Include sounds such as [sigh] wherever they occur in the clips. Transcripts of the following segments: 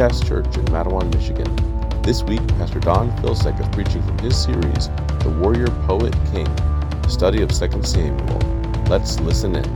of Recast Church in Mattawan, Michigan. This week, Pastor Don Filsek is preaching from his series, The Warrior Poet King, study of 2 Samuel. Let's listen in.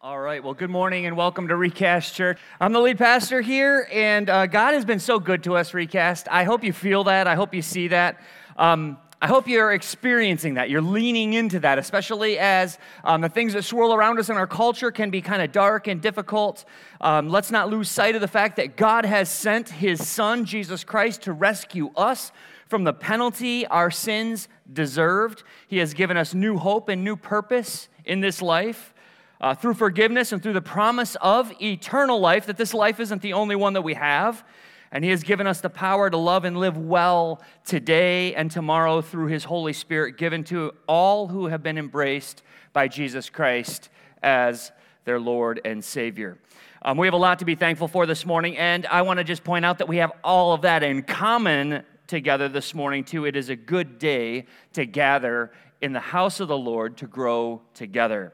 All right, well, good morning and welcome to Recast Church. I'm the lead pastor here, and uh, God has been so good to us, Recast. I hope you feel that. I hope you see that. Um, I hope you're experiencing that. You're leaning into that, especially as um, the things that swirl around us in our culture can be kind of dark and difficult. Um, let's not lose sight of the fact that God has sent his son, Jesus Christ, to rescue us from the penalty our sins deserved. He has given us new hope and new purpose in this life. Uh, through forgiveness and through the promise of eternal life, that this life isn't the only one that we have. And He has given us the power to love and live well today and tomorrow through His Holy Spirit, given to all who have been embraced by Jesus Christ as their Lord and Savior. Um, we have a lot to be thankful for this morning, and I want to just point out that we have all of that in common together this morning, too. It is a good day to gather in the house of the Lord to grow together.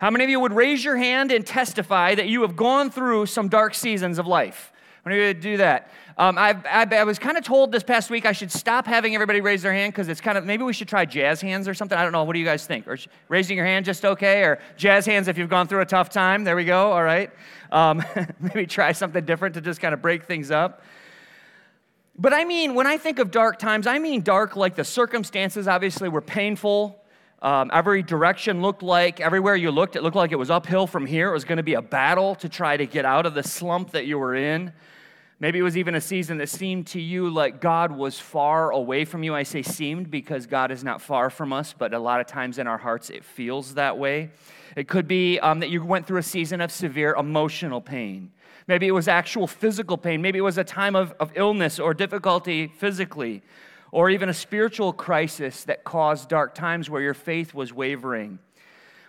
How many of you would raise your hand and testify that you have gone through some dark seasons of life? When are you gonna do that? Um, I, I, I, was kind of told this past week I should stop having everybody raise their hand because it's kind of maybe we should try jazz hands or something. I don't know. What do you guys think? Or raising your hand just okay? Or jazz hands if you've gone through a tough time? There we go. All right. Um, [laughs] maybe try something different to just kind of break things up. But I mean, when I think of dark times, I mean dark like the circumstances obviously were painful. Um, every direction looked like, everywhere you looked, it looked like it was uphill from here. It was going to be a battle to try to get out of the slump that you were in. Maybe it was even a season that seemed to you like God was far away from you. I say seemed because God is not far from us, but a lot of times in our hearts it feels that way. It could be um, that you went through a season of severe emotional pain. Maybe it was actual physical pain. Maybe it was a time of, of illness or difficulty physically, or even a spiritual crisis that caused dark times where your faith was wavering.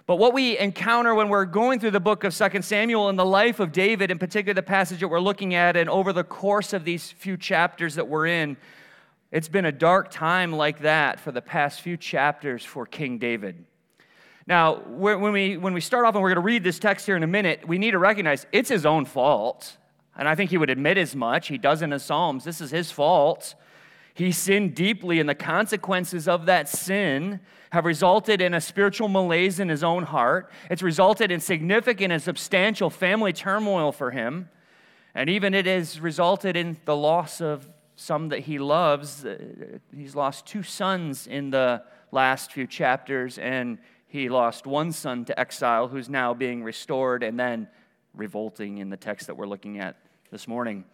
But what we encounter when we're going through the book of 2 Samuel and the life of David, in particular the passage that we're looking at, and over the course of these few chapters that we're in, it's been a dark time like that for the past few chapters for King David. Now, when we, when we start off and we're going to read this text here in a minute, we need to recognize it's his own fault. And I think he would admit as much. He does in the Psalms. This is his fault. He sinned deeply, and the consequences of that sin have resulted in a spiritual malaise in his own heart. It's resulted in significant and substantial family turmoil for him. And even it has resulted in the loss of some that he loves. Uh, he's lost two sons in the last few chapters, and he lost one son to exile who's now being restored and then revolting in the text that we're looking at this morning.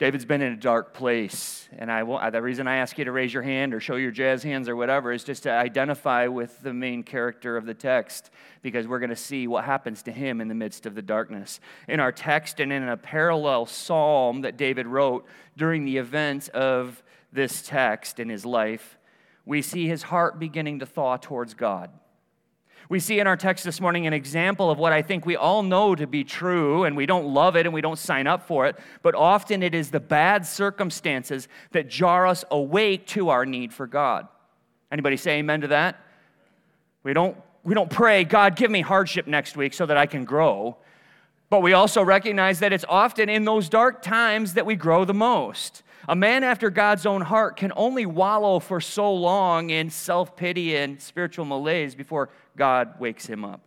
David's been in a dark place. And I will, the reason I ask you to raise your hand or show your jazz hands or whatever is just to identify with the main character of the text because we're going to see what happens to him in the midst of the darkness. In our text and in a parallel psalm that David wrote during the events of this text in his life, we see his heart beginning to thaw towards God. We see in our text this morning an example of what I think we all know to be true, and we don't love it and we don't sign up for it, but often it is the bad circumstances that jar us awake to our need for God. Anybody say amen to that? We don't, we don't pray, God, give me hardship next week so that I can grow. But we also recognize that it's often in those dark times that we grow the most. A man after God's own heart can only wallow for so long in self pity and spiritual malaise before God wakes him up.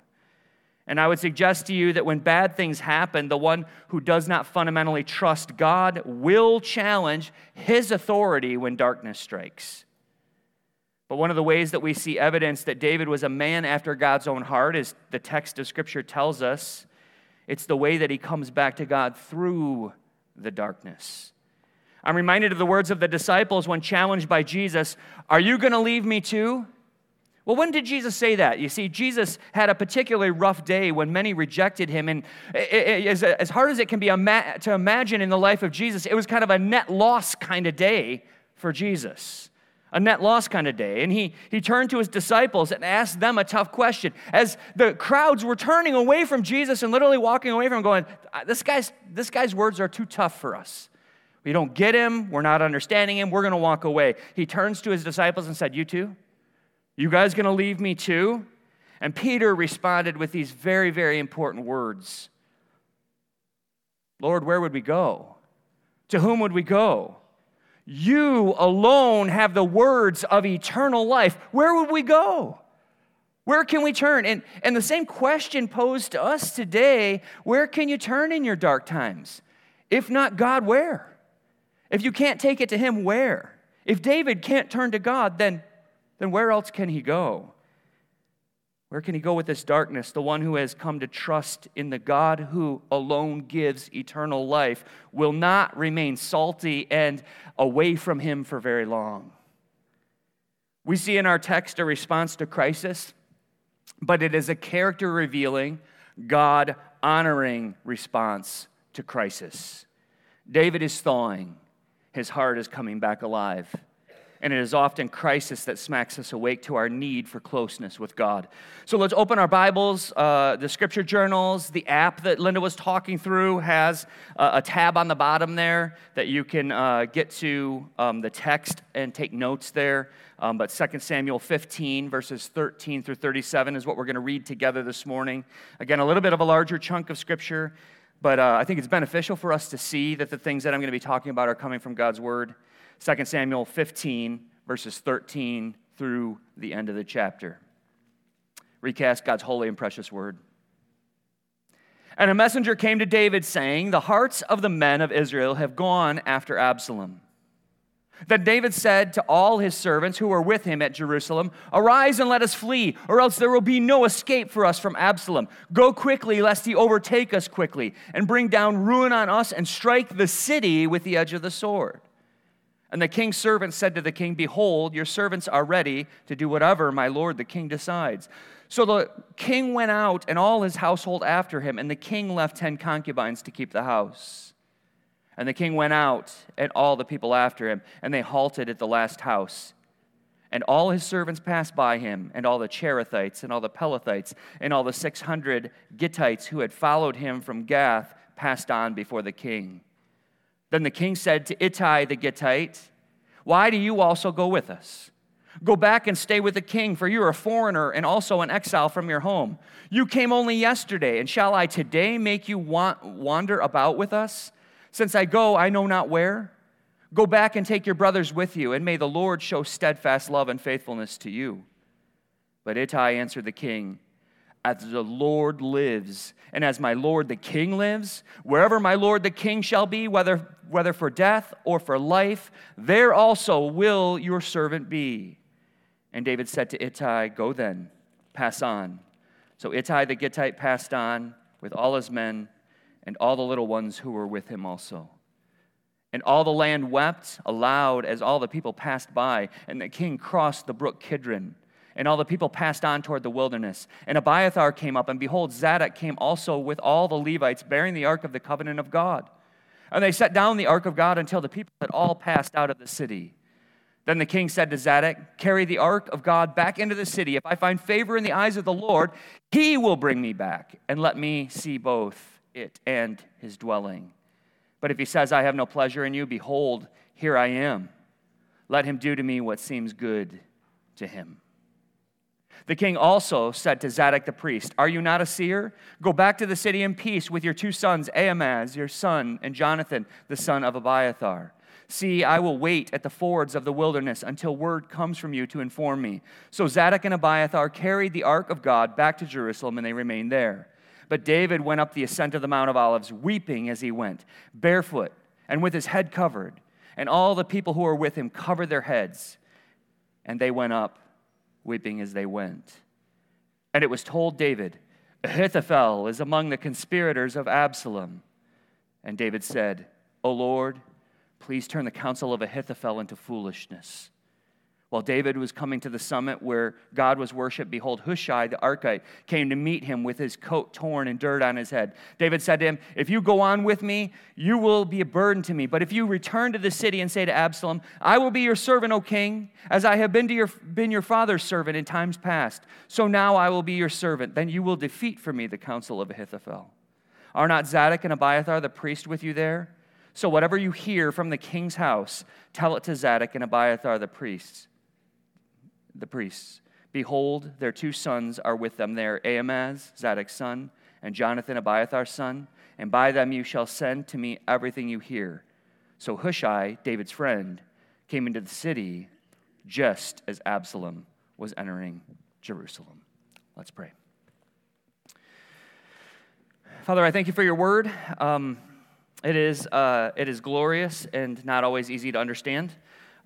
And I would suggest to you that when bad things happen, the one who does not fundamentally trust God will challenge his authority when darkness strikes. But one of the ways that we see evidence that David was a man after God's own heart, as the text of Scripture tells us, it's the way that he comes back to God through the darkness. I'm reminded of the words of the disciples when challenged by Jesus Are you going to leave me too? Well, when did Jesus say that? You see, Jesus had a particularly rough day when many rejected him. And as hard as it can be to imagine in the life of Jesus, it was kind of a net loss kind of day for Jesus. A net loss kind of day. And he, he turned to his disciples and asked them a tough question. As the crowds were turning away from Jesus and literally walking away from him, going, this guy's, this guy's words are too tough for us. We don't get him. We're not understanding him. We're going to walk away. He turns to his disciples and said, You too? You guys going to leave me too? And Peter responded with these very, very important words Lord, where would we go? To whom would we go? You alone have the words of eternal life. Where would we go? Where can we turn? And, and the same question posed to us today where can you turn in your dark times? If not God, where? If you can't take it to Him, where? If David can't turn to God, then, then where else can he go? Where can he go with this darkness? The one who has come to trust in the God who alone gives eternal life will not remain salty and away from him for very long. We see in our text a response to crisis, but it is a character revealing, God honoring response to crisis. David is thawing, his heart is coming back alive and it is often crisis that smacks us awake to our need for closeness with God. So let's open our Bibles, uh, the scripture journals, the app that Linda was talking through has uh, a tab on the bottom there that you can uh, get to um, the text and take notes there. Um, but 2 Samuel 15, verses 13 through 37 is what we're going to read together this morning. Again, a little bit of a larger chunk of scripture, but uh, I think it's beneficial for us to see that the things that I'm going to be talking about are coming from God's word. 2 Samuel 15, verses 13 through the end of the chapter. Recast God's holy and precious word. And a messenger came to David saying, The hearts of the men of Israel have gone after Absalom. Then David said to all his servants who were with him at Jerusalem, Arise and let us flee, or else there will be no escape for us from Absalom. Go quickly, lest he overtake us quickly, and bring down ruin on us and strike the city with the edge of the sword. And the king's servants said to the king, Behold, your servants are ready to do whatever my lord the king decides. So the king went out and all his household after him, and the king left ten concubines to keep the house. And the king went out and all the people after him, and they halted at the last house. And all his servants passed by him, and all the Cherethites, and all the Pelethites, and all the 600 Gittites who had followed him from Gath passed on before the king. Then the king said to Ittai the Gittite, Why do you also go with us? Go back and stay with the king, for you are a foreigner and also an exile from your home. You came only yesterday, and shall I today make you wander about with us? Since I go, I know not where. Go back and take your brothers with you, and may the Lord show steadfast love and faithfulness to you. But Ittai answered the king, as the Lord lives, and as my Lord the King lives, wherever my Lord the King shall be, whether, whether for death or for life, there also will your servant be. And David said to Ittai, Go then, pass on. So Ittai the Gittite passed on with all his men and all the little ones who were with him also. And all the land wept aloud as all the people passed by, and the king crossed the brook Kidron. And all the people passed on toward the wilderness. And Abiathar came up, and behold, Zadok came also with all the Levites, bearing the ark of the covenant of God. And they set down the ark of God until the people had all passed out of the city. Then the king said to Zadok, Carry the ark of God back into the city. If I find favor in the eyes of the Lord, he will bring me back, and let me see both it and his dwelling. But if he says, I have no pleasure in you, behold, here I am. Let him do to me what seems good to him. The king also said to Zadok the priest, Are you not a seer? Go back to the city in peace with your two sons, Ahimaaz, your son, and Jonathan, the son of Abiathar. See, I will wait at the fords of the wilderness until word comes from you to inform me. So Zadok and Abiathar carried the ark of God back to Jerusalem, and they remained there. But David went up the ascent of the Mount of Olives, weeping as he went, barefoot and with his head covered. And all the people who were with him covered their heads, and they went up weeping as they went. And it was told David, Ahithophel is among the conspirators of Absalom. And David said, O Lord, please turn the counsel of Ahithophel into foolishness. While David was coming to the summit where God was worshiped, behold, Hushai the Archite came to meet him with his coat torn and dirt on his head. David said to him, If you go on with me, you will be a burden to me. But if you return to the city and say to Absalom, I will be your servant, O king, as I have been, to your, been your father's servant in times past, so now I will be your servant. Then you will defeat for me the counsel of Ahithophel. Are not Zadok and Abiathar the priest with you there? So whatever you hear from the king's house, tell it to Zadok and Abiathar the priests the priests. Behold, their two sons are with them there Ahimaaz, Zadok's son, and Jonathan Abiathar's son, and by them you shall send to me everything you hear. So Hushai, David's friend, came into the city just as Absalom was entering Jerusalem. Let's pray. Father, I thank you for your word. Um, it, is, uh, it is glorious and not always easy to understand,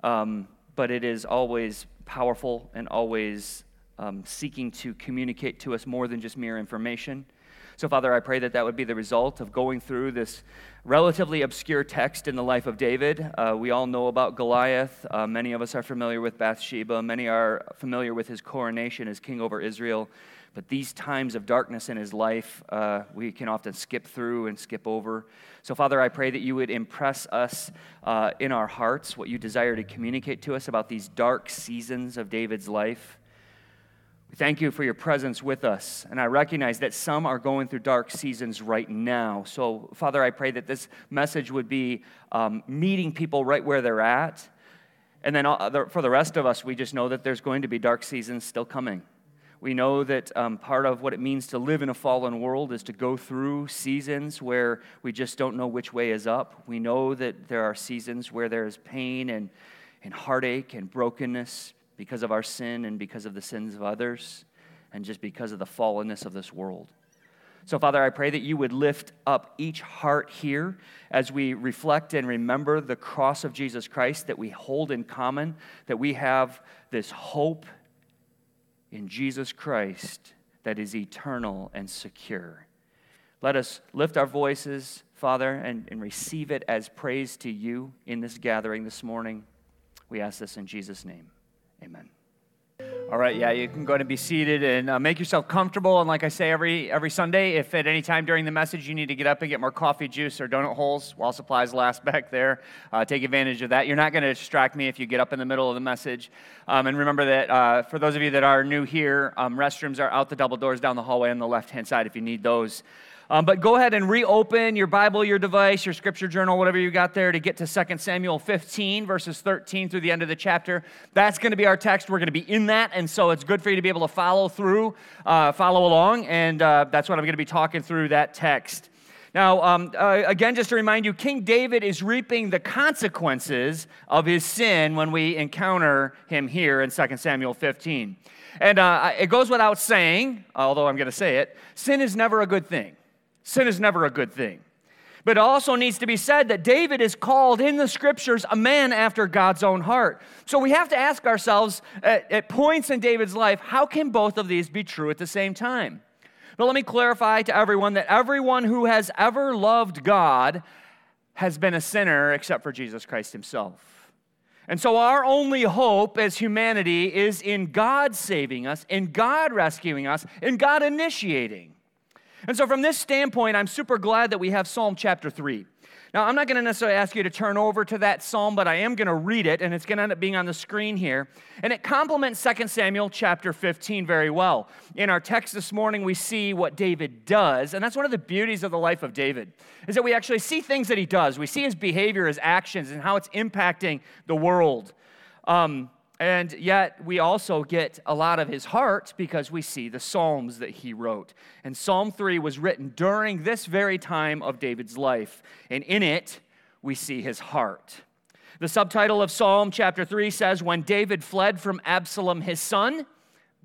um, but it is always powerful and always um, seeking to communicate to us more than just mere information. So, Father, I pray that that would be the result of going through this relatively obscure text in the life of David. Uh, we all know about Goliath. Uh, many of us are familiar with Bathsheba. Many are familiar with his coronation as king over Israel. But these times of darkness in his life, uh, we can often skip through and skip over. So, Father, I pray that you would impress us uh, in our hearts what you desire to communicate to us about these dark seasons of David's life. We thank you for your presence with us. And I recognize that some are going through dark seasons right now. So, Father, I pray that this message would be um, meeting people right where they're at. And then uh, for the rest of us, we just know that there's going to be dark seasons still coming. We know that um, part of what it means to live in a fallen world is to go through seasons where we just don't know which way is up. We know that there are seasons where there is pain and, and heartache and brokenness because of our sin and because of the sins of others and just because of the fallenness of this world. So, Father, I pray that you would lift up each heart here as we reflect and remember the cross of Jesus Christ that we hold in common, that we have this hope in Jesus Christ that is eternal and secure. Let us lift our voices, Father, and, and receive it as praise to you in this gathering this morning. We ask this in Jesus' name. Amen. All right, yeah, you can go and be seated and uh, make yourself comfortable. And like I say every every Sunday, if at any time during the message you need to get up and get more coffee, juice, or donut holes while supplies last [laughs] back there, uh, take advantage of that. You're not going to distract me if you get up in the middle of the message. Um, and remember that uh, for those of you that are new here, um, restrooms are out the double doors down the hallway on the left hand side if you need those. Um, but go ahead and reopen your Bible, your device, your scripture journal, whatever you got there to get to 2 Samuel 15, verses 13 through the end of the chapter. That's going to be our text. We're going to be in that. And so it's good for you to be able to follow through, uh, follow along. And uh, that's what I'm going to be talking through that text. Now, um, uh, again, just to remind you, King David is reaping the consequences of his sin when we encounter him here in 2 Samuel 15. And uh, it goes without saying, although I'm going to say it, sin is never a good thing. Sin is never a good thing. But it also needs to be said that David is called in the scriptures a man after God's own heart. So we have to ask ourselves at, at, points in David's life, how can both of these be true at the same time? But let me clarify to everyone that everyone who has ever loved God has been a sinner except for Jesus Christ himself. And so our only hope as humanity is in God saving us, in God rescuing us, in God initiating. And so, from this standpoint, I'm super glad that we have Psalm chapter 3. Now, I'm not going to necessarily ask you to turn over to that psalm, but I am going to read it, and it's going to end up being on the screen here. And it complements 2 Samuel chapter 15 very well. In our text this morning, we see what David does, and that's one of the beauties of the life of David, is that we actually see things that he does. We see his behavior, his actions, and how it's impacting the world. Um, and yet, we also get a lot of his heart because we see the Psalms that he wrote. And Psalm 3 was written during this very time of David's life. And in it, we see his heart. The subtitle of Psalm chapter 3 says, When David fled from Absalom his son.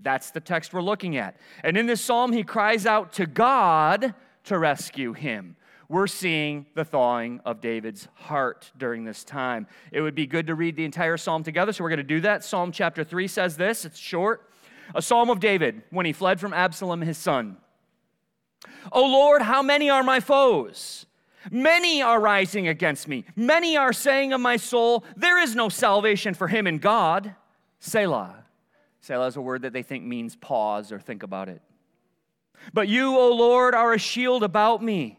That's the text we're looking at. And in this psalm, he cries out to God to rescue him we're seeing the thawing of David's heart during this time. It would be good to read the entire psalm together, so we're going to do that. Psalm chapter 3 says this it's short. A psalm of David when he fled from Absalom, his son. O Lord, how many are my foes? Many are rising against me. Many are saying of my soul, There is no salvation for him in God. Selah. Selah is a word that they think means pause or think about it. But you, O Lord, are a shield about me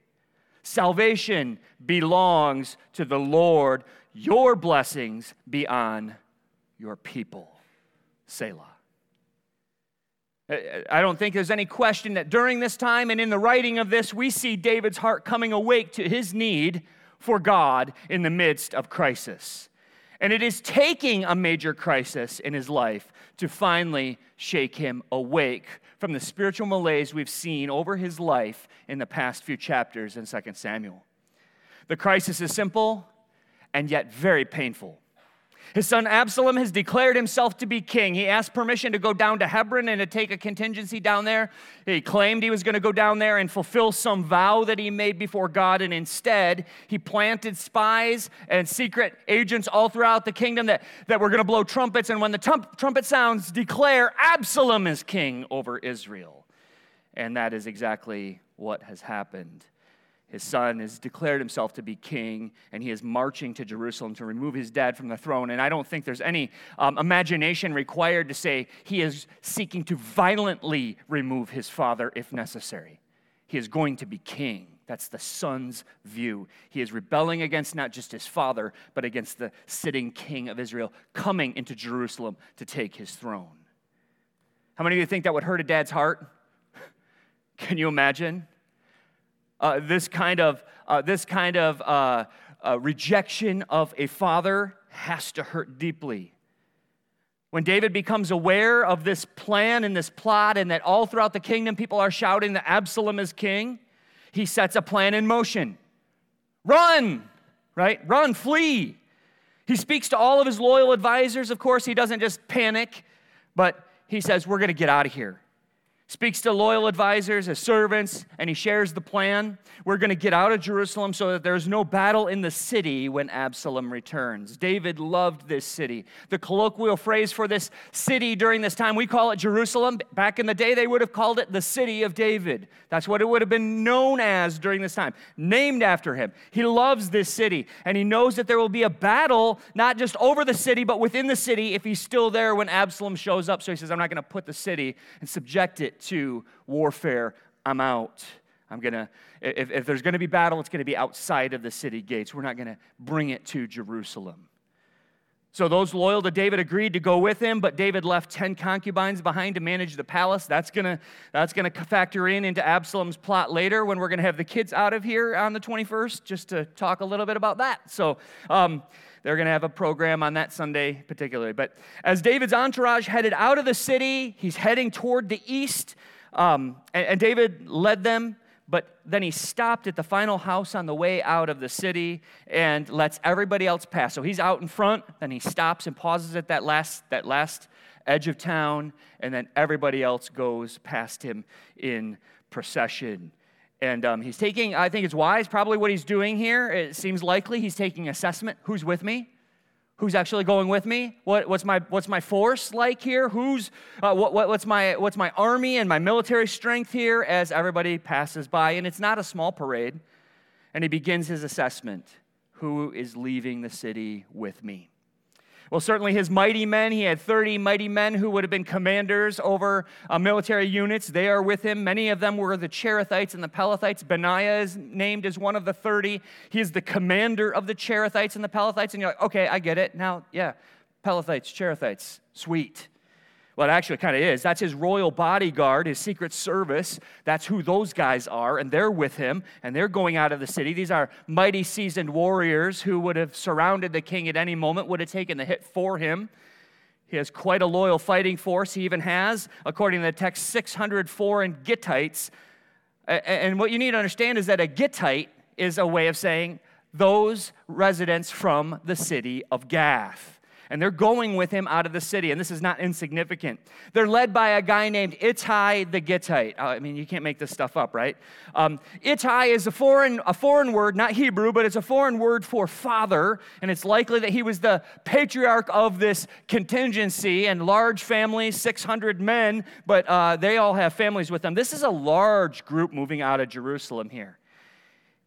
Salvation belongs to the Lord. Your blessings be on your people. Selah. I don't think there's any question that during this time and in the writing of this, we see David's heart coming awake to his need for God in the midst of crisis. And it is taking a major crisis in his life to finally shake him awake from the spiritual malaise we've seen over his life in the past few chapters in 2 Samuel. The crisis is simple and yet very painful. His son Absalom has declared himself to be king. He asked permission to go down to Hebron and to take a contingency down there. He claimed he was going to go down there and fulfill some vow that he made before God, and instead, he planted spies and secret agents all throughout the kingdom that, that were going to blow trumpets. And when the trumpet sounds, declare Absalom is king over Israel. And that is exactly what has happened. His son has declared himself to be king, and he is marching to Jerusalem to remove his dad from the throne. And I don't think there's any um, imagination required to say he is seeking to violently remove his father if necessary. He is going to be king. That's the son's view. He is rebelling against not just his father, but against the sitting king of Israel, coming into Jerusalem to take his throne. How many of you think that would hurt a dad's heart? [laughs] Can you imagine? Uh, this kind of, uh, this kind of uh, uh, rejection of a father has to hurt deeply. When David becomes aware of this plan and this plot, and that all throughout the kingdom people are shouting that Absalom is king, he sets a plan in motion. Run, right? Run, flee. He speaks to all of his loyal advisors. Of course, he doesn't just panic, but he says, We're going to get out of here speaks to loyal advisors as servants, and he shares the plan. We're going to get out of Jerusalem so that there's no battle in the city when Absalom returns. David loved this city. The colloquial phrase for this city during this time, we call it Jerusalem. Back in the day, they would have called it the city of David. That's what it would have been known as during this time, named after him. He loves this city, and he knows that there will be a battle, not just over the city, but within the city if he's still there when Absalom shows up. So he says, I'm not going to put the city and subject it to warfare, I'm out. I'm gonna, if, if there's gonna be battle, it's gonna be outside of the city gates. We're not gonna bring it to Jerusalem. So those loyal to David agreed to go with him, but David left 10 concubines behind to manage the palace. That's gonna, that's gonna factor in into Absalom's plot later when we're gonna have the kids out of here on the 21st, just to talk a little bit about that. So, um, they're going to have a program on that Sunday, particularly. But as David's entourage headed out of the city, he's heading toward the east. Um, and, and David led them, but then he stopped at the final house on the way out of the city and lets everybody else pass. So he's out in front, then he stops and pauses at that last, that last edge of town, and then everybody else goes past him in procession. And um, he's taking, I think it's wise, probably what he's doing here. It seems likely he's taking assessment. Who's with me? Who's actually going with me? What, what's, my, what's my force like here? Who's, uh, what, what, what's, my, what's my army and my military strength here as everybody passes by? And it's not a small parade. And he begins his assessment Who is leaving the city with me? Well, certainly his mighty men, he had 30 mighty men who would have been commanders over uh, military units. They are with him. Many of them were the Cherethites and the Pelethites. Benaiah is named as one of the 30. He is the commander of the Cherethites and the Pelethites. And you're like, okay, I get it. Now, yeah, Pelethites, Cherethites, sweet. Well, it actually kind of is. That's his royal bodyguard, his secret service. That's who those guys are, and they're with him, and they're going out of the city. These are mighty, seasoned warriors who would have surrounded the king at any moment, would have taken the hit for him. He has quite a loyal fighting force. He even has, according to the text, 600 foreign Gittites. And what you need to understand is that a Gittite is a way of saying those residents from the city of Gath and they're going with him out of the city. And this is not insignificant. They're led by a guy named Ittai the Gittite. Uh, I mean, you can't make this stuff up, right? Um, Ittai is a foreign, a foreign word, not Hebrew, but it's a foreign word for father. And it's likely that he was the patriarch of this contingency and large family, 600 men, but uh, they all have families with them. This is a large group moving out of Jerusalem here.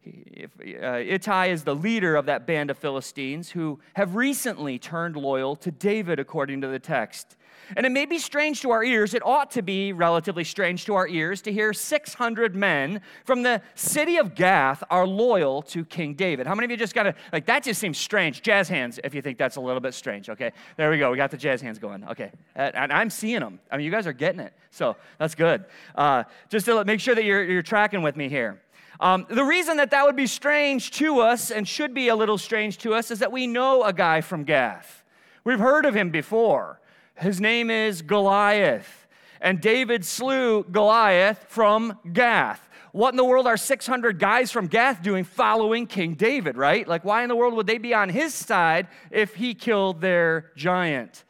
Uh, Ittai is the leader of that band of Philistines who have recently turned loyal to David, according to the text. And it may be strange to our ears, it ought to be relatively strange to our ears to hear 600 men from the city of Gath are loyal to King David. How many of you just got to, like, that just seems strange? Jazz hands if you think that's a little bit strange, okay? There we go. We got the jazz hands going, okay. And I'm seeing them. I mean, you guys are getting it. So that's good. Uh, just to make sure that you're, you're tracking with me here. Um, the reason that that would be strange to us and should be a little strange to us is that we know a guy from Gath. We've heard of him before. His name is Goliath. And David slew Goliath from Gath. What in the world are 600 guys from Gath doing following King David, right? Like, why in the world would they be on his side if he killed their giant?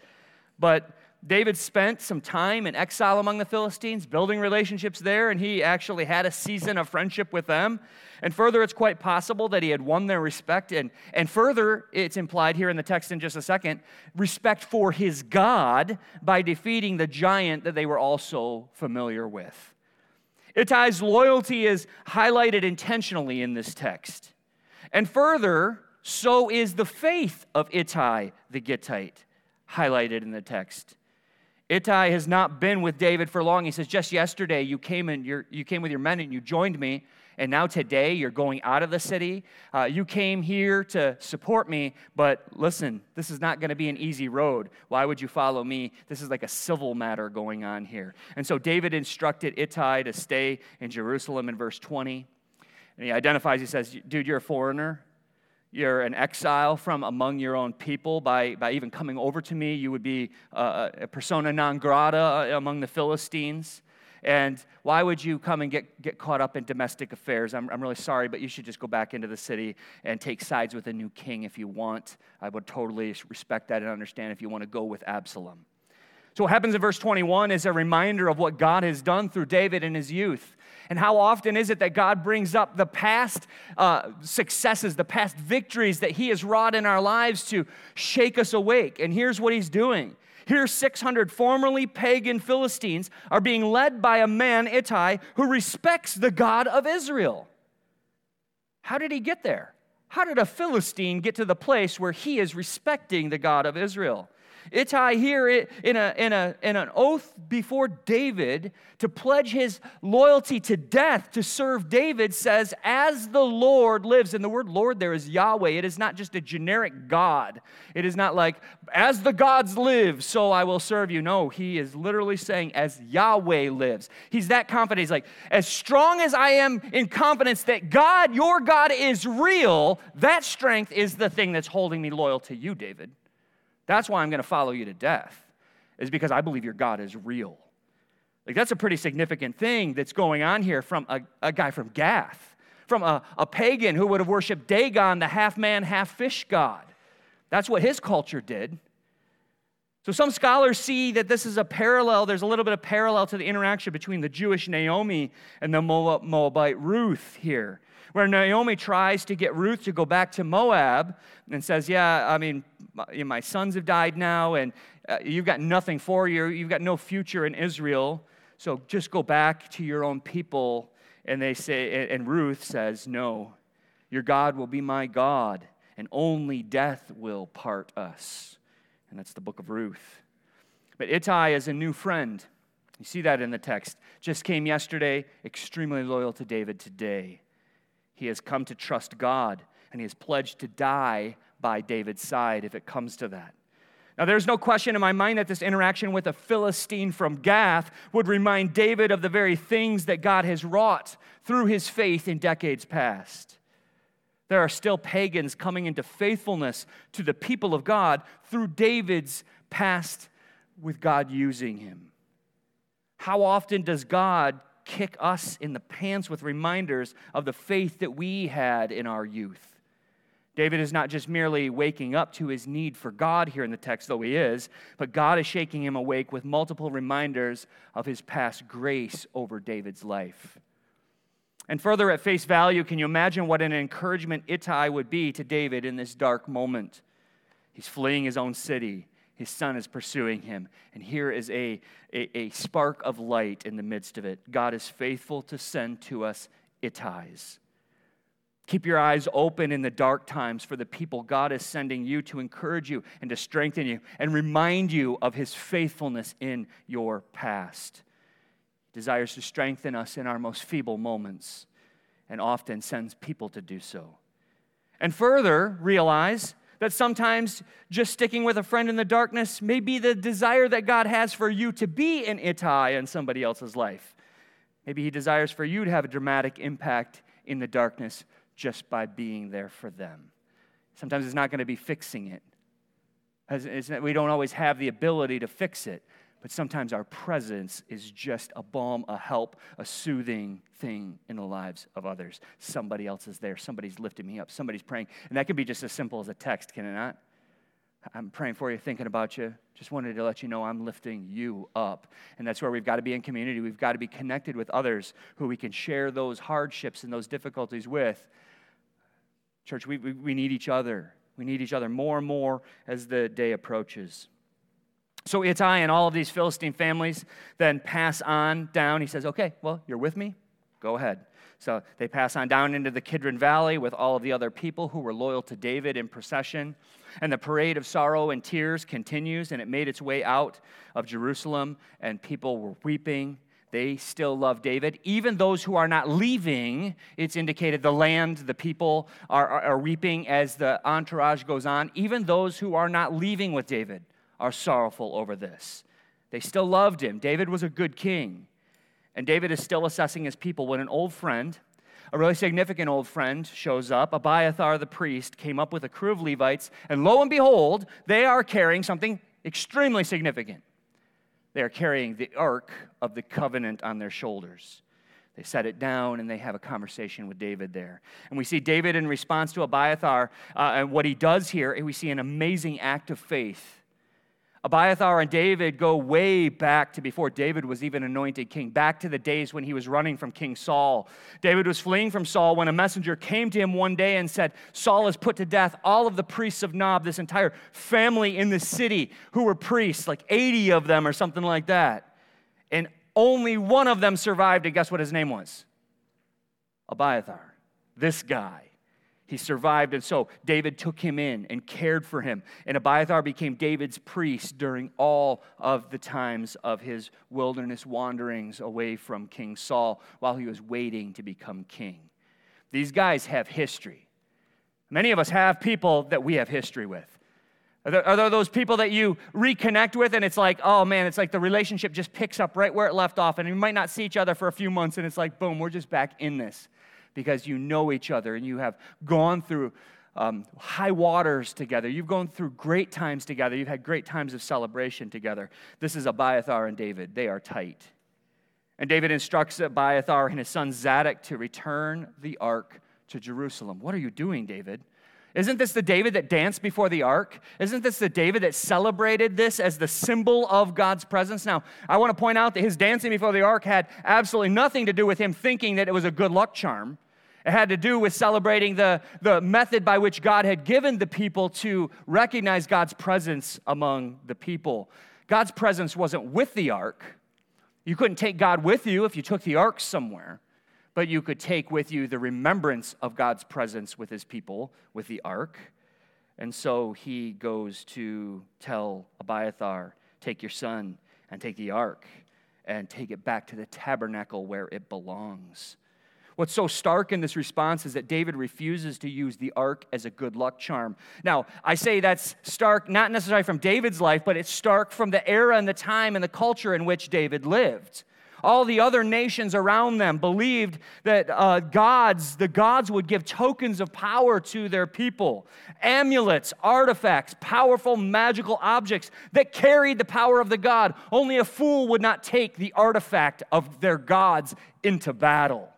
But David spent some time in exile among the Philistines, building relationships there, and he actually had a season of friendship with them. And further, it's quite possible that he had won their respect. And, and further, it's implied here in the text in just a second respect for his God by defeating the giant that they were also familiar with. Ittai's loyalty is highlighted intentionally in this text. And further, so is the faith of Ittai the Gittite highlighted in the text. Ittai has not been with David for long. He says, Just yesterday you came, and you came with your men and you joined me, and now today you're going out of the city. Uh, you came here to support me, but listen, this is not going to be an easy road. Why would you follow me? This is like a civil matter going on here. And so David instructed Ittai to stay in Jerusalem in verse 20. And he identifies, he says, Dude, you're a foreigner you're an exile from among your own people by, by even coming over to me you would be uh, a persona non grata uh, among the philistines. And why would you come and get, get caught up in domestic affairs? I'm, I'm really sorry but you should just go back into the city and take sides with a new king if you want. I would totally respect that and understand if you want to go with absalom so, what happens in verse 21 is a reminder of what God has done through David in his youth. And how often is it that God brings up the past uh, successes, the past victories that he has wrought in our lives to shake us awake? And here's what he's doing. Here, 600 formerly pagan Philistines are being led by a man, Ittai, who respects the God of Israel. How did he get there? How did a Philistine get to the place where he is respecting the God of Israel? Ittai here in, a, in, a, in an oath before David to pledge his loyalty to death to serve David says, As the Lord lives. And the word Lord there is Yahweh. It is not just a generic God. It is not like, As the gods live, so I will serve you. No, he is literally saying, As Yahweh lives. He's that confident. He's like, As strong as I am in confidence that God, your God, is real, that strength is the thing that's holding me loyal to you, David. That's why I'm going to follow you to death, is because I believe your God is real. Like, that's a pretty significant thing that's going on here from a, a guy from Gath, from a, a pagan who would have worshiped Dagon, the half man, half fish god. That's what his culture did. So, some scholars see that this is a parallel, there's a little bit of parallel to the interaction between the Jewish Naomi and the Moabite Ruth here where Naomi tries to get Ruth to go back to Moab and says, Yeah, I mean, my sons have died now, and uh, you've got nothing for you. You've got no future in Israel. So just go back to your own people. And they say, and Ruth says, No, your God will be my God, and only death will part us. And that's the book of Ruth. But Ittai is a new friend. You see that in the text. Just came yesterday, extremely loyal to David today. He has come to trust God, and he has pledged to die by David's side if it comes to that. Now, there's no question in my mind that this interaction with a Philistine from Gath would remind David of the very things that God has wrought through his faith in decades past. There are still pagans coming into faithfulness to the people of God through David's past with God using him. How often does God kick us in the pants with reminders of the faith that we had in our youth. David is not just merely waking up to his need for God here in the text, though he is, but God is shaking him awake with multiple reminders of his past grace over David's life. And further, at face value, can you imagine what an encouragement Ittai would be to David in this dark moment? He's fleeing his own city. His son is pursuing him. And here is a, a, a spark of light in the midst of it. God is faithful to send to us Ittais. Keep your eyes open in the dark times for the people God is sending you to encourage you and to strengthen you and remind you of his faithfulness in your past. He desires to strengthen us in our most feeble moments and often sends people to do so. And further, realize that sometimes just sticking with a friend in the darkness may be the desire that God has for you to be an Ittai in somebody else's life. Maybe He desires for you to have a dramatic impact in the darkness just by being there for them. Sometimes it's not going to be fixing it. We don't always have the ability to fix it, but sometimes our presence is just a balm, a help, a soothing thing in the lives of others. Somebody else is there. Somebody's lifting me up. Somebody's praying. And that can be just as simple as a text, can it not? I'm praying for you, thinking about you. Just wanted to let you know I'm lifting you up. And that's where we've got to be in community. We've got to be connected with others who we can share those hardships and those difficulties with. Church, we, we, we need each other. We need each other more and more as the day approaches. So Ittai and all of these Philistine families then pass on down. He says, Okay, well, you're with me? Go ahead. So they pass on down into the Kidron Valley with all of the other people who were loyal to David in procession. And the parade of sorrow and tears continues, and it made its way out of Jerusalem, and people were weeping. They still love David. Even those who are not leaving, it's indicated the land, the people are, are, are weeping as the entourage goes on. Even those who are not leaving with David are sorrowful over this. They still loved him. David was a good king. And David is still assessing his people when an old friend, a really significant old friend, shows up. Abiathar the priest came up with a crew of Levites, and lo and behold, they are carrying something extremely significant. They are carrying the ark of the covenant on their shoulders. They set it down and they have a conversation with David there. And we see David in response to Abiathar, uh, and what he does here, and we see an amazing act of faith Abiathar and David go way back to before David was even anointed king, back to the days when he was running from King Saul. David was fleeing from Saul when a messenger came to him one day and said, Saul has put to death all of the priests of Nob, this entire family in the city who were priests, like 80 of them or something like that. And only one of them survived, and guess what his name was? Abiathar, this guy. He survived, and so David took him in and cared for him. And Abiathar became David's priest during all of the times of his wilderness wanderings away from King Saul while he was waiting to become king. These guys have history. Many of us have people that we have history with. Are there, are there, those people that you reconnect with and it's like, oh man, it's like the relationship just picks up right where it left off and you might not see each other for a few months and it's like, boom, we're just back in this because you know each other and you have gone through um, high waters together. You've gone through great times together. You've had great times of celebration together. This is Abiathar and David. They are tight. And David instructs Abiathar and his son Zadok to return the ark to Jerusalem. What are you doing, David? Isn't this the David that danced before the ark? Isn't this the David that celebrated this as the symbol of God's presence? Now, I want to point out that his dancing before the ark had absolutely nothing to do with him thinking that it was a good luck charm. It had to do with celebrating the, the method by which God had given the people to recognize God's presence among the people. God's presence wasn't with the ark. You couldn't take God with you if you took the ark somewhere, but you could take with you the remembrance of God's presence with his people with the ark. And so he goes to tell Abiathar, Take your son and take the ark and take it back to the tabernacle where it belongs. What's so stark in this response is that David refuses to use the ark as a good luck charm. Now, I say that's stark not necessarily from David's life, but it's stark from the era and the time and the culture in which David lived. All the other nations around them believed that uh, gods, the gods would give tokens of power to their people. Amulets, artifacts, powerful magical objects that carried the power of the god. Only a fool would not take the artifact of their gods into battle.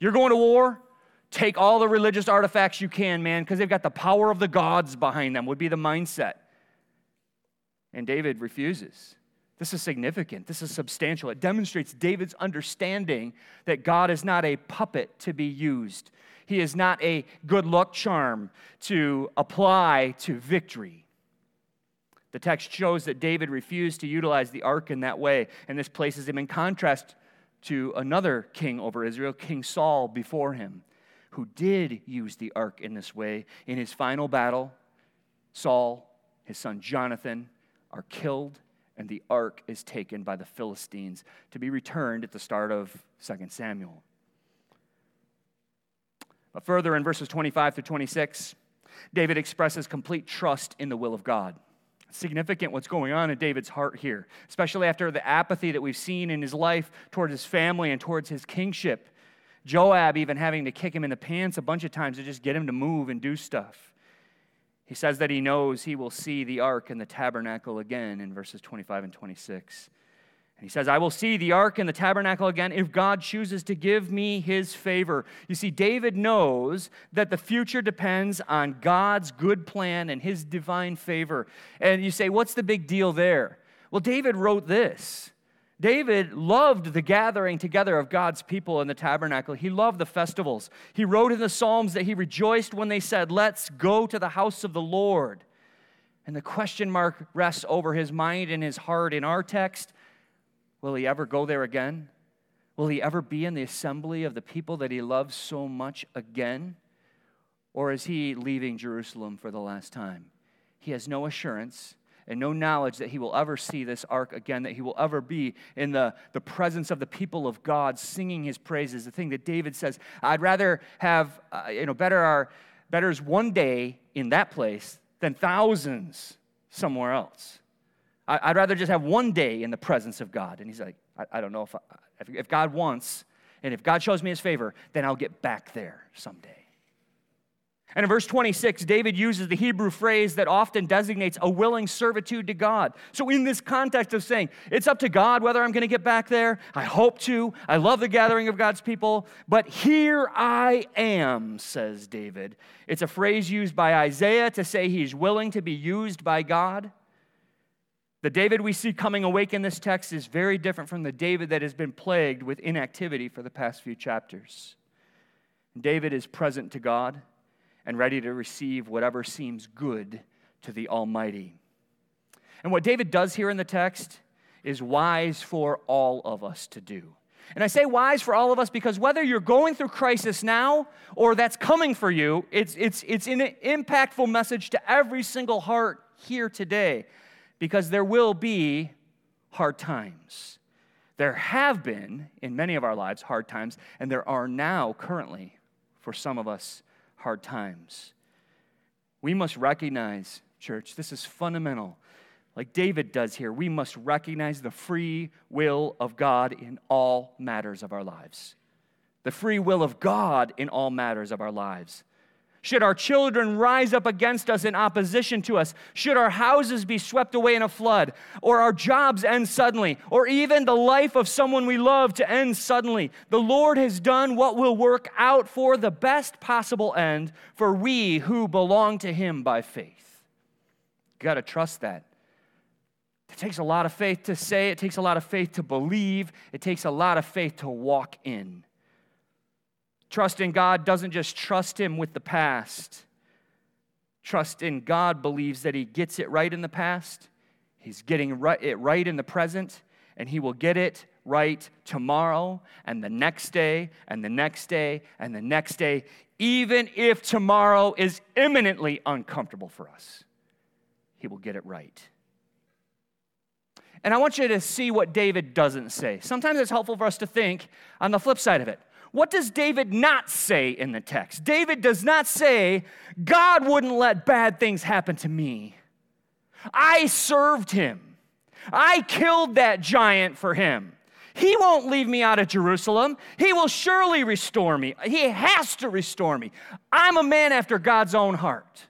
You're going to war? Take all the religious artifacts you can, man, because they've got the power of the gods behind them, would be the mindset. And David refuses. This is significant. This is substantial. It demonstrates David's understanding that God is not a puppet to be used, He is not a good luck charm to apply to victory. The text shows that David refused to utilize the ark in that way, and this places him in contrast to another king over Israel, King Saul, before him, who did use the ark in this way. In his final battle, Saul, his son Jonathan, are killed, and the ark is taken by the Philistines to be returned at the start of 2 Samuel. But further in verses 25 through 26, David expresses complete trust in the will of God. Significant what's going on in David's heart here, especially after the apathy that we've seen in his life towards his family and towards his kingship. Joab even having to kick him in the pants a bunch of times to just get him to move and do stuff. He says that he knows he will see the ark and the tabernacle again in verses 25 and 26. And he says, I will see the ark and the tabernacle again if God chooses to give me his favor. You see, David knows that the future depends on God's good plan and his divine favor. And you say, what's the big deal there? Well, David wrote this. David loved the gathering together of God's people in the tabernacle. He loved the festivals. He wrote in the Psalms that he rejoiced when they said, Let's go to the house of the Lord. And the question mark rests over his mind and his heart in our text Will he ever go there again? Will he ever be in the assembly of the people that he loves so much again? Or is he leaving Jerusalem for the last time? He has no assurance and no knowledge that he will ever see this ark again, that he will ever be in the, the presence of the people of God singing his praises. The thing that David says, I'd rather have, uh, you know, better, our, better is one day in that place than thousands somewhere else. I, would rather just have one day in the presence of God. And he's like, I, I don't know if, I, if, if God wants, and if God shows me his favor, then I'll get back there someday. And in verse 26, David uses the Hebrew phrase that often designates a willing servitude to God. So, in this context of saying, it's up to God whether I'm going to get back there, I hope to, I love the gathering of God's people, but here I am, says David. It's a phrase used by Isaiah to say he's willing to be used by God. The David we see coming awake in this text is very different from the David that has been plagued with inactivity for the past few chapters. David is present to God and ready to receive whatever seems good to the Almighty. And what David does here in the text is wise for all of us to do. And I say wise for all of us because whether you're going through crisis now or that's coming for you, it's, it's, it's an impactful message to every single heart here today because there will be hard times. There have been in many of our lives hard times, and there are now currently for some of us hard times. We must recognize, church, this is fundamental. Like David does here, we must recognize the free will of God in all matters of our lives. The free will of God in all matters of our lives. Should our children rise up against us in opposition to us? Should our houses be swept away in a flood? Or our jobs end suddenly? Or even the life of someone we love to end suddenly? The Lord has done what will work out for the best possible end for we who belong to Him by faith. You got to trust that. It takes a lot of faith to say, it takes a lot of faith to believe, it takes a lot of faith to walk in. Trust in God doesn't just trust Him with the past. Trust in God believes that He gets it right in the past, He's getting it right in the present, and He will get it right tomorrow and the next day and the next day and the next day, even if tomorrow is imminently uncomfortable for us. He will get it right. And I want you to see what David doesn't say. Sometimes it's helpful for us to think on the flip side of it. What does David not say in the text? David does not say, God wouldn't let bad things happen to me. I served him. I killed that giant for him. He won't leave me out of Jerusalem. He will surely restore me. He has to restore me. I'm a man after God's own heart.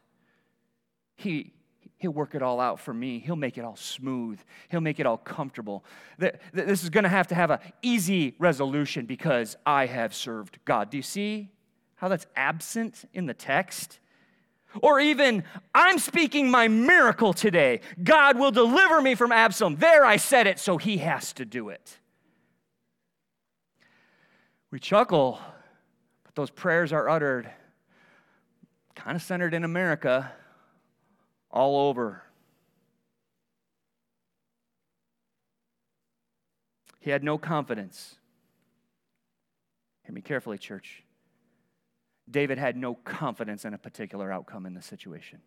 He, He'll work it all out for me. He'll make it all smooth. He'll make it all comfortable. This is going to have to have an easy resolution because I have served God. Do you see how that's absent in the text? Or even, I'm speaking my miracle today. God will deliver me from Absalom. There I said it, so he has to do it. We chuckle, but those prayers are uttered kind of centered in America all over. He had no confidence. Hear me carefully, church. David had no confidence in a particular outcome in the situation.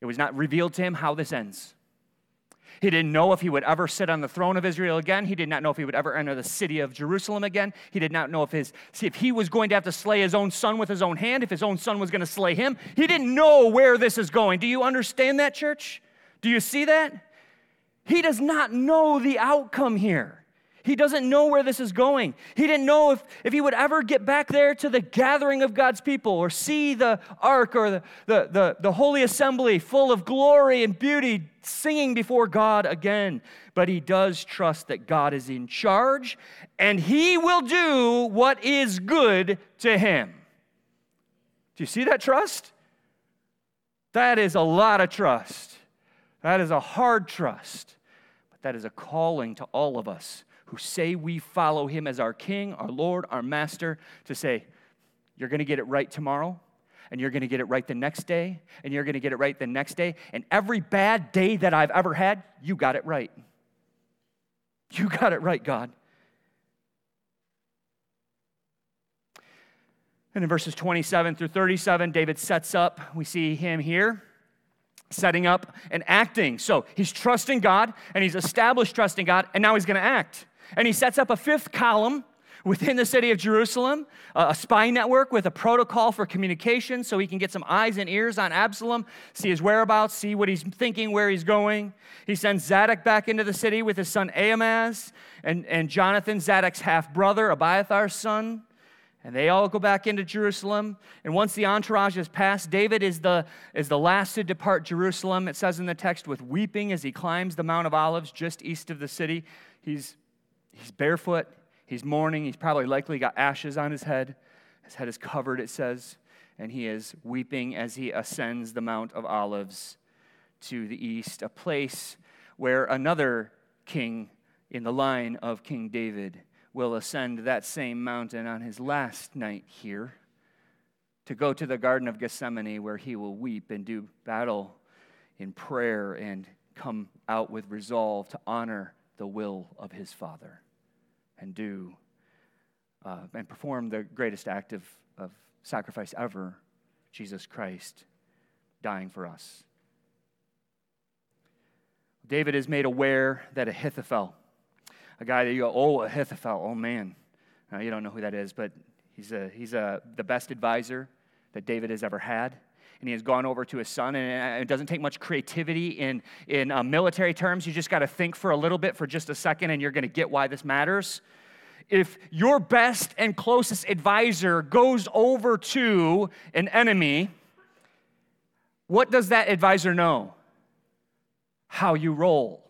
It was not revealed to him how this ends. He didn't know if he would ever sit on the throne of Israel again. He did not know if he would ever enter the city of Jerusalem again. He did not know if, his, if he was going to have to slay his own son with his own hand, if his own son was going to slay him. He didn't know where this is going. Do you understand that, church? Do you see that? He does not know the outcome here. He doesn't know where this is going. He didn't know if, if he would ever get back there to the gathering of God's people or see the ark or the, the, the, the holy assembly full of glory and beauty singing before God again. But he does trust that God is in charge and he will do what is good to him. Do you see that trust? That is a lot of trust. That is a hard trust. But that is a calling to all of us who say we follow him as our king, our Lord, our master, to say, You're going to get it right tomorrow, and you're going to get it right the next day, and you're going to get it right the next day. And every bad day that I've ever had, you got it right. You got it right, God. And in verses 27 through 37, David sets up, we see him here setting up and acting. So he's trusting God and he's established trusting God, and now he's going to act. And he sets up a fifth column within the city of Jerusalem, a spy network with a protocol for communication so he can get some eyes and ears on Absalom, see his whereabouts, see what he's thinking, where he's going. He sends Zadok back into the city with his son Ahimaaz and, and Jonathan, Zadok's half brother, Abiathar's son. And they all go back into Jerusalem. And once the entourage has passed, David is the, is the last to depart Jerusalem. It says in the text, with weeping as he climbs the Mount of Olives just east of the city. He's he's barefoot, he's mourning, he's probably likely got ashes on his head. His head is covered, it says, and he is weeping as he ascends the Mount of Olives to the east, a place where another king in the line of King David will ascend that same mountain on his last night here to go to the Garden of Gethsemane where he will weep and do battle in prayer and come out with resolve to honor the will of his Father and do uh, and perform the greatest act of, of sacrifice ever Jesus Christ dying for us. David is made aware that Ahithophel, a guy that you go, oh, Ahithophel, oh man. Now, you don't know who that is, but he's, a, he's a, the best advisor that David has ever had and he has gone over to his son. And it doesn't take much creativity in, in uh, military terms. You just got to think for a little bit for just a second, and you're going to get why this matters. If your best and closest advisor goes over to an enemy, what does that advisor know? How you roll.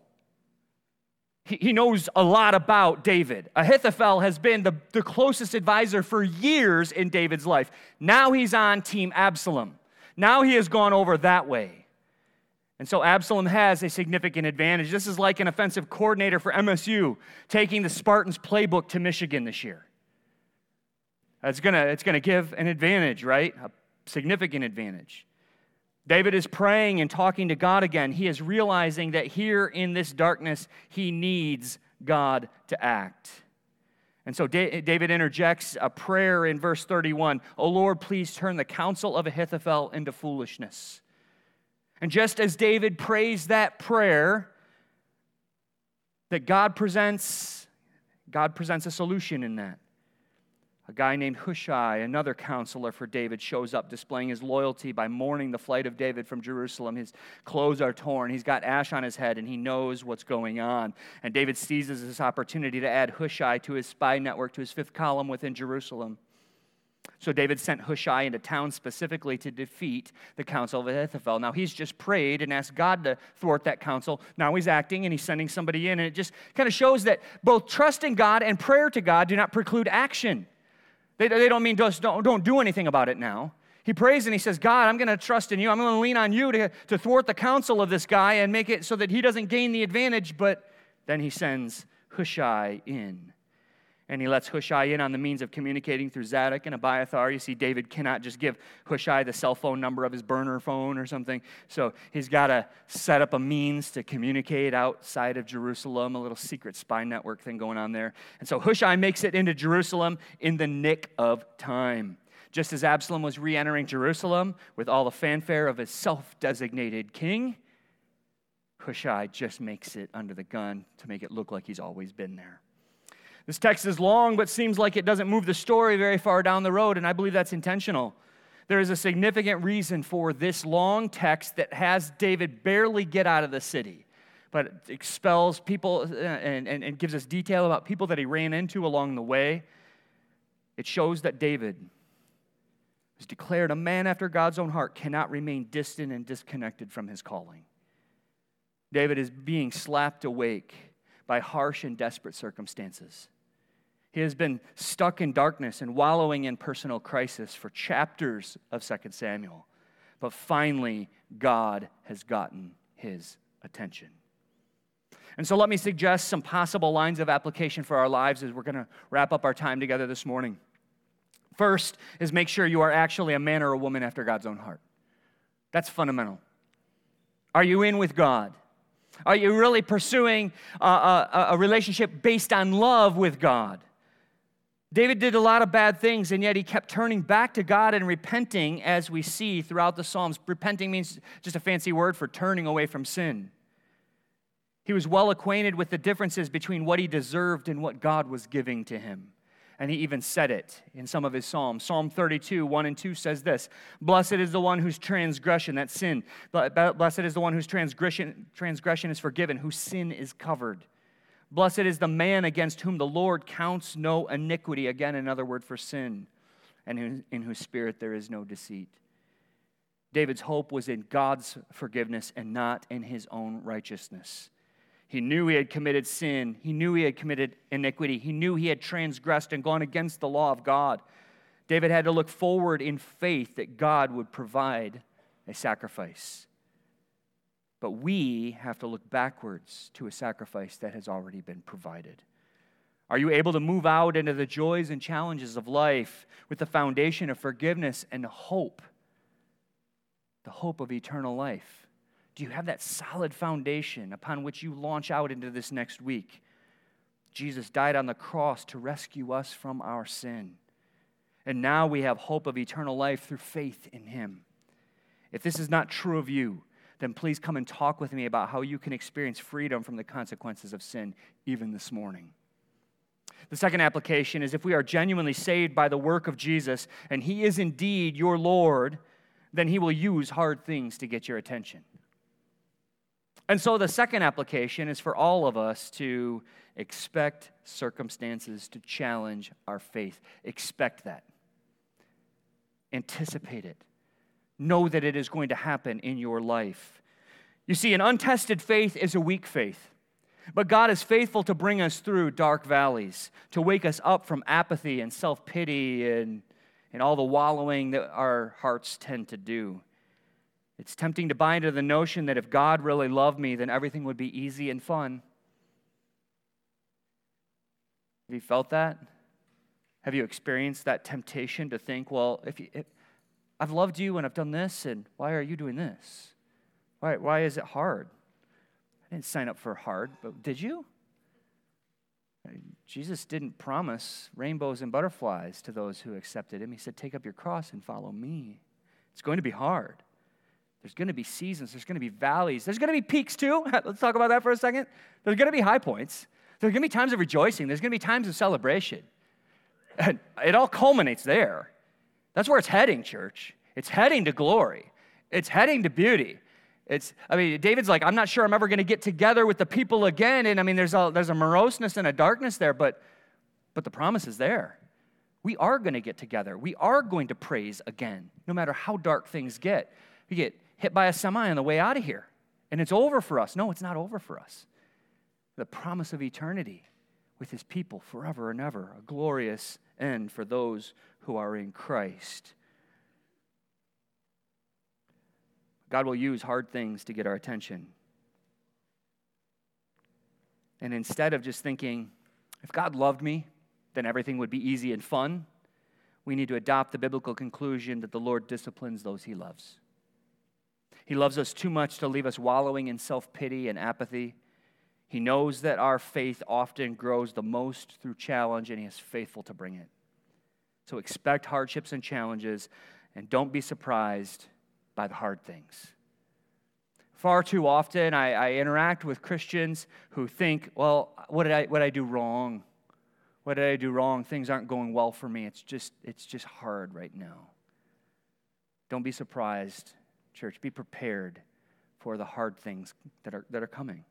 He knows a lot about David. Ahithophel has been the, the closest advisor for years in David's life. Now he's on Team Absalom. Now he has gone over that way. And so Absalom has a significant advantage. This is like an offensive coordinator for MSU taking the Spartans playbook to Michigan this year. It's going to it's going to give an advantage, right? A significant advantage. David is praying and talking to God again. He is realizing that here in this darkness, he needs God to act. And so David interjects a prayer in verse 31 O Lord, please turn the counsel of Ahithophel into foolishness. And just as David prays that prayer, that God presents, God presents a solution in that. A guy named Hushai, another counselor for David, shows up displaying his loyalty by mourning the flight of David from Jerusalem. His clothes are torn, he's got ash on his head, and he knows what's going on. And David seizes this opportunity to add Hushai to his spy network, to his fifth column within Jerusalem. So David sent Hushai into town specifically to defeat the counsel of Ahithophel. Now he's just prayed and asked God to thwart that counsel. Now he's acting and he's sending somebody in. And it just kind of shows that both trust in God and prayer to God do not preclude action. They, they don't mean just don't, don't do anything about it now. He prays and he says, God, I'm going to trust in you. I'm going to lean on you to, to thwart the counsel of this guy and make it so that he doesn't gain the advantage. But then he sends Hushai in and he lets Hushai in on the means of communicating through Zadok and Abiathar. You see, David cannot just give Hushai the cell phone number of his burner phone or something. So he's got to set up a means to communicate outside of Jerusalem, a little secret spy network thing going on there. And so Hushai makes it into Jerusalem in the nick of time. Just as Absalom was re entering Jerusalem with all the fanfare of his self designated king, Hushai just makes it under the gun to make it look like he's always been there. This text is long, but seems like it doesn't move the story very far down the road, and I believe that's intentional. There is a significant reason for this long text that has David barely get out of the city, but expels people uh, and, and, and gives us detail about people that he ran into along the way. It shows that David was declared a man after God's own heart, cannot remain distant and disconnected from his calling. David is being slapped awake by harsh and desperate circumstances. He has been stuck in darkness and wallowing in personal crisis for chapters of 2 Samuel. But finally, God has gotten his attention. And so let me suggest some possible lines of application for our lives as we're going to wrap up our time together this morning. First is make sure you are actually a man or a woman after God's own heart. That's fundamental. Are you in with God? Are you really pursuing a, a, a relationship based on love with God? David did a lot of bad things, and yet he kept turning back to God and repenting, as we see throughout the Psalms. Repenting means just a fancy word for turning away from sin. He was well acquainted with the differences between what he deserved and what God was giving to him. And he even said it in some of his Psalms. Psalm 32, 1 and 2 says this Blessed is the one whose transgression, that sin, blessed is the one whose transgression, transgression is forgiven, whose sin is covered. Blessed is the man against whom the Lord counts no iniquity. Again, another word for sin, and in whose spirit there is no deceit. David's hope was in God's forgiveness and not in his own righteousness. He knew he had committed sin. He knew he had committed iniquity. He knew he had transgressed and gone against the law of God. David had to look forward in faith that God would provide a sacrifice. But we have to look backwards to a sacrifice that has already been provided. Are you able to move out into the joys and challenges of life with the foundation of forgiveness and hope? The hope of eternal life. Do you have that solid foundation upon which you launch out into this next week? Jesus died on the cross to rescue us from our sin. And now we have hope of eternal life through faith in Him. If this is not true of you, then please come and talk with me about how you can experience freedom from the consequences of sin even this morning. The second application is if we are genuinely saved by the work of Jesus and He is indeed your Lord, then He will use hard things to get your attention. And so the second application is for all of us to expect circumstances to challenge our faith. Expect that, anticipate it know that it is going to happen in your life. You see, an untested faith is a weak faith. But God is faithful to bring us through dark valleys, to wake us up from apathy and self pity and, and all the wallowing that our hearts tend to do. It's tempting to buy into the notion that if God really loved me, then everything would be easy and fun. Have you felt that? Have you experienced that temptation to think, well, if, you, if, I've loved you and I've done this, and why are you doing this? Why, why is it hard? I didn't sign up for hard, but did you? Uh, Jesus didn't promise rainbows and butterflies to those who accepted him. He said, Take up your cross and follow me. It's going to be hard. There's going to be seasons, there's going to be valleys, there's going to be peaks too. [laughs] Let's talk about that for a second. There's going to be high points, there's going to be times of rejoicing, there's going to be times of celebration. And it all culminates there. That's where it's heading, church. It's heading to glory, it's heading to beauty. It's, I mean, David's like, I'm not sure I'm ever going to get together with the people again. And I mean, there's a, there's a moroseness and a darkness there, but, but the promise is there. We are going to get together. We are going to praise again, no matter how dark things get. We get hit by a semi on the way out of here, and it's over for us. No, it's not over for us. The promise of eternity with his people forever and ever, a glorious end for those who are in Christ. God will use hard things to get our attention. And instead of just thinking, if God loved me, then everything would be easy and fun, we need to adopt the biblical conclusion that the Lord disciplines those he loves. He loves us too much to leave us wallowing in self pity and apathy. He knows that our faith often grows the most through challenge, and he is faithful to bring it. So expect hardships and challenges, and don't be surprised by the hard things. Far too often, I, I interact with Christians who think, well, what did, I, what did I do wrong? What did I do wrong? Things aren't going well for me. It's just, it's just hard right now. Don't be surprised, church. Be prepared for the hard things that are, that are coming.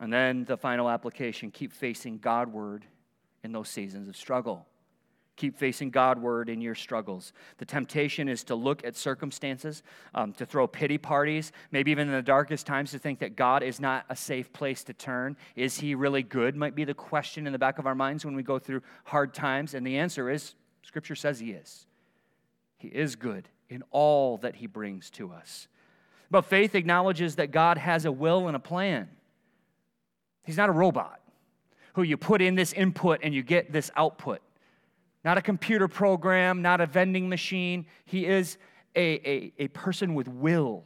And then the final application keep facing Godward in those seasons of struggle. Keep facing Godward in your struggles. The temptation is to look at circumstances, um, to throw pity parties, maybe even in the darkest times to think that God is not a safe place to turn. Is He really good? Might be the question in the back of our minds when we go through hard times. And the answer is Scripture says He is. He is good in all that He brings to us. But faith acknowledges that God has a will and a plan. He's not a robot who you put in this input and you get this output. Not a computer program, not a vending machine. He is a, a, a person with will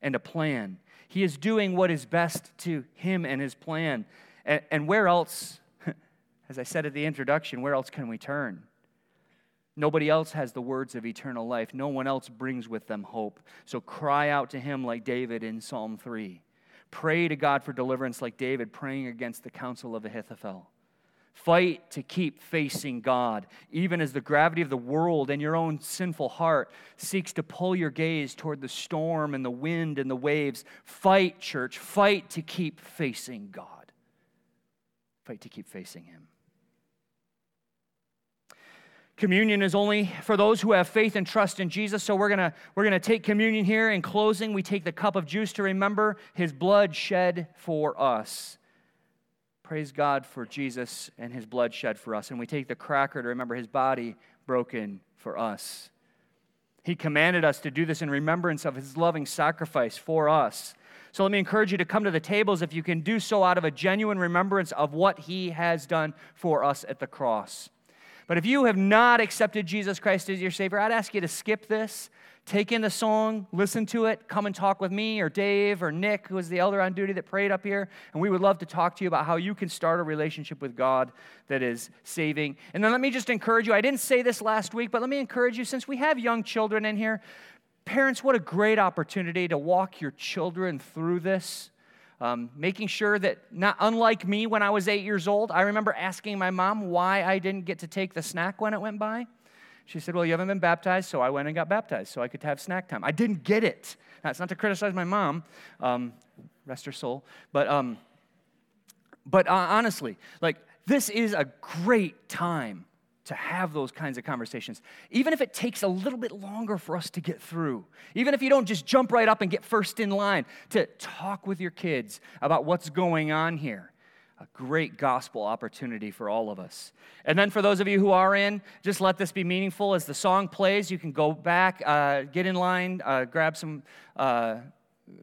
and a plan. He is doing what is best to him and his plan. And, and where else, [laughs] as I said at the introduction, where else can we turn? Nobody else has the words of eternal life. No one else brings with them hope. So cry out to him like David in Psalm 3. Pray to God for deliverance like David praying against the counsel of Ahithophel. Fight to keep facing God, even as the gravity of the world and your own sinful heart seeks to pull your gaze toward the storm and the wind and the waves. Fight, church. Fight to keep facing God. Fight to keep facing Him. Communion is only for those who have faith and trust in Jesus. So we're gonna we're to take communion here. In closing, we take the cup of juice to remember his blood shed for us. Praise God for Jesus and his blood shed for us. And we take the cracker to remember his body broken for us. He commanded us to do this in remembrance of his loving sacrifice for us. So let me encourage you to come to the tables if you can do so out of a genuine remembrance of what he has done for us at the cross. But if you have not accepted Jesus Christ as your Savior, I'd ask you to skip this, take in the song, listen to it, come and talk with me or Dave or Nick, who was the elder on duty that prayed up here. And we would love to talk to you about how you can start a relationship with God that is saving. And then let me just encourage you I didn't say this last week, but let me encourage you since we have young children in here, parents, what a great opportunity to walk your children through this. Um, making sure that, not unlike me when I was eight years old, I remember asking my mom why I didn't get to take the snack when it went by. She said, Well, you haven't been baptized, so I went and got baptized so I could have snack time. I didn't get it. That's not to criticize my mom, um, rest her soul. But, um, but uh, honestly, like, this is a great time to have those kinds of conversations, even if it takes a little bit longer for us to get through, even if you don't just jump right up and get first in line, to talk with your kids about what's going on here. A great gospel opportunity for all of us. And then for those of you who are in, just let this be meaningful. As the song plays, you can go back, uh, get in line, uh, grab some. Uh,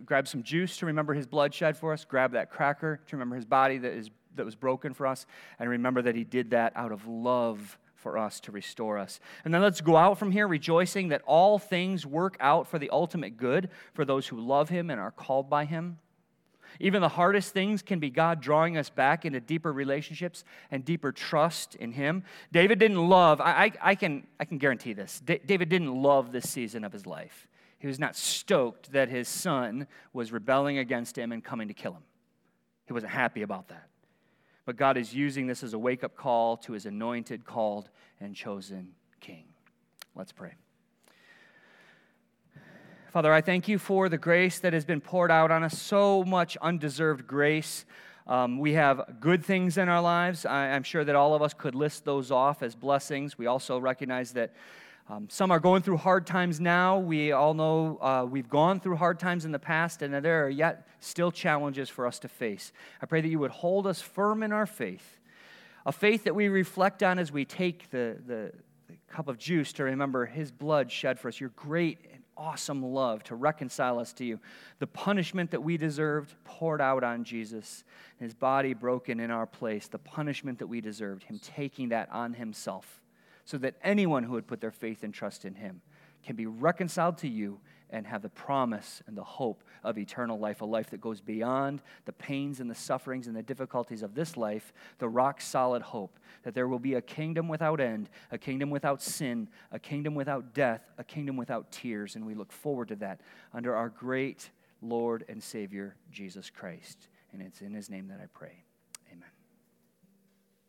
grab some juice to remember his blood shed for us, grab that cracker to remember his body that, is, that was broken for us, and remember that he did that out of love for us to restore us. And then let's go out from here rejoicing that all things work out for the ultimate good for those who love Him and are called by Him. Even the hardest things can be God drawing us back into deeper relationships and deeper trust in Him. David didn't love, I, I, I can, I can guarantee this, D- David didn't love this season of his life. He was not stoked that his son was rebelling against him and coming to kill him. He wasn't happy about that. But God is using this as a wake up call to his anointed, called, and chosen king. Let's pray. Father, I thank you for the grace that has been poured out on us, so much undeserved grace. Um, we have good things in our lives. I, I'm sure that all of us could list those off as blessings. We also recognize that um, some are going through hard times now. We all know uh, we've gone through hard times in the past, and there are yet still challenges for us to face. I pray that you would hold us firm in our faith, a faith that we reflect on as we take the, the, the cup of juice to remember his blood shed for us, your great awesome love to reconcile us to you, the punishment that we deserved poured out on Jesus, his body broken in our place, the punishment that we deserved, him taking that on himself so that anyone who would put their faith and trust in him can be reconciled to you and have the promise and the hope of eternal life, a life that goes beyond the pains and the sufferings and the difficulties of this life, the rock solid hope that there will be a kingdom without end, a kingdom without sin, a kingdom without death, a kingdom without tears. And we look forward to that under our great Lord and Savior, Jesus Christ. And it's in his name that I pray.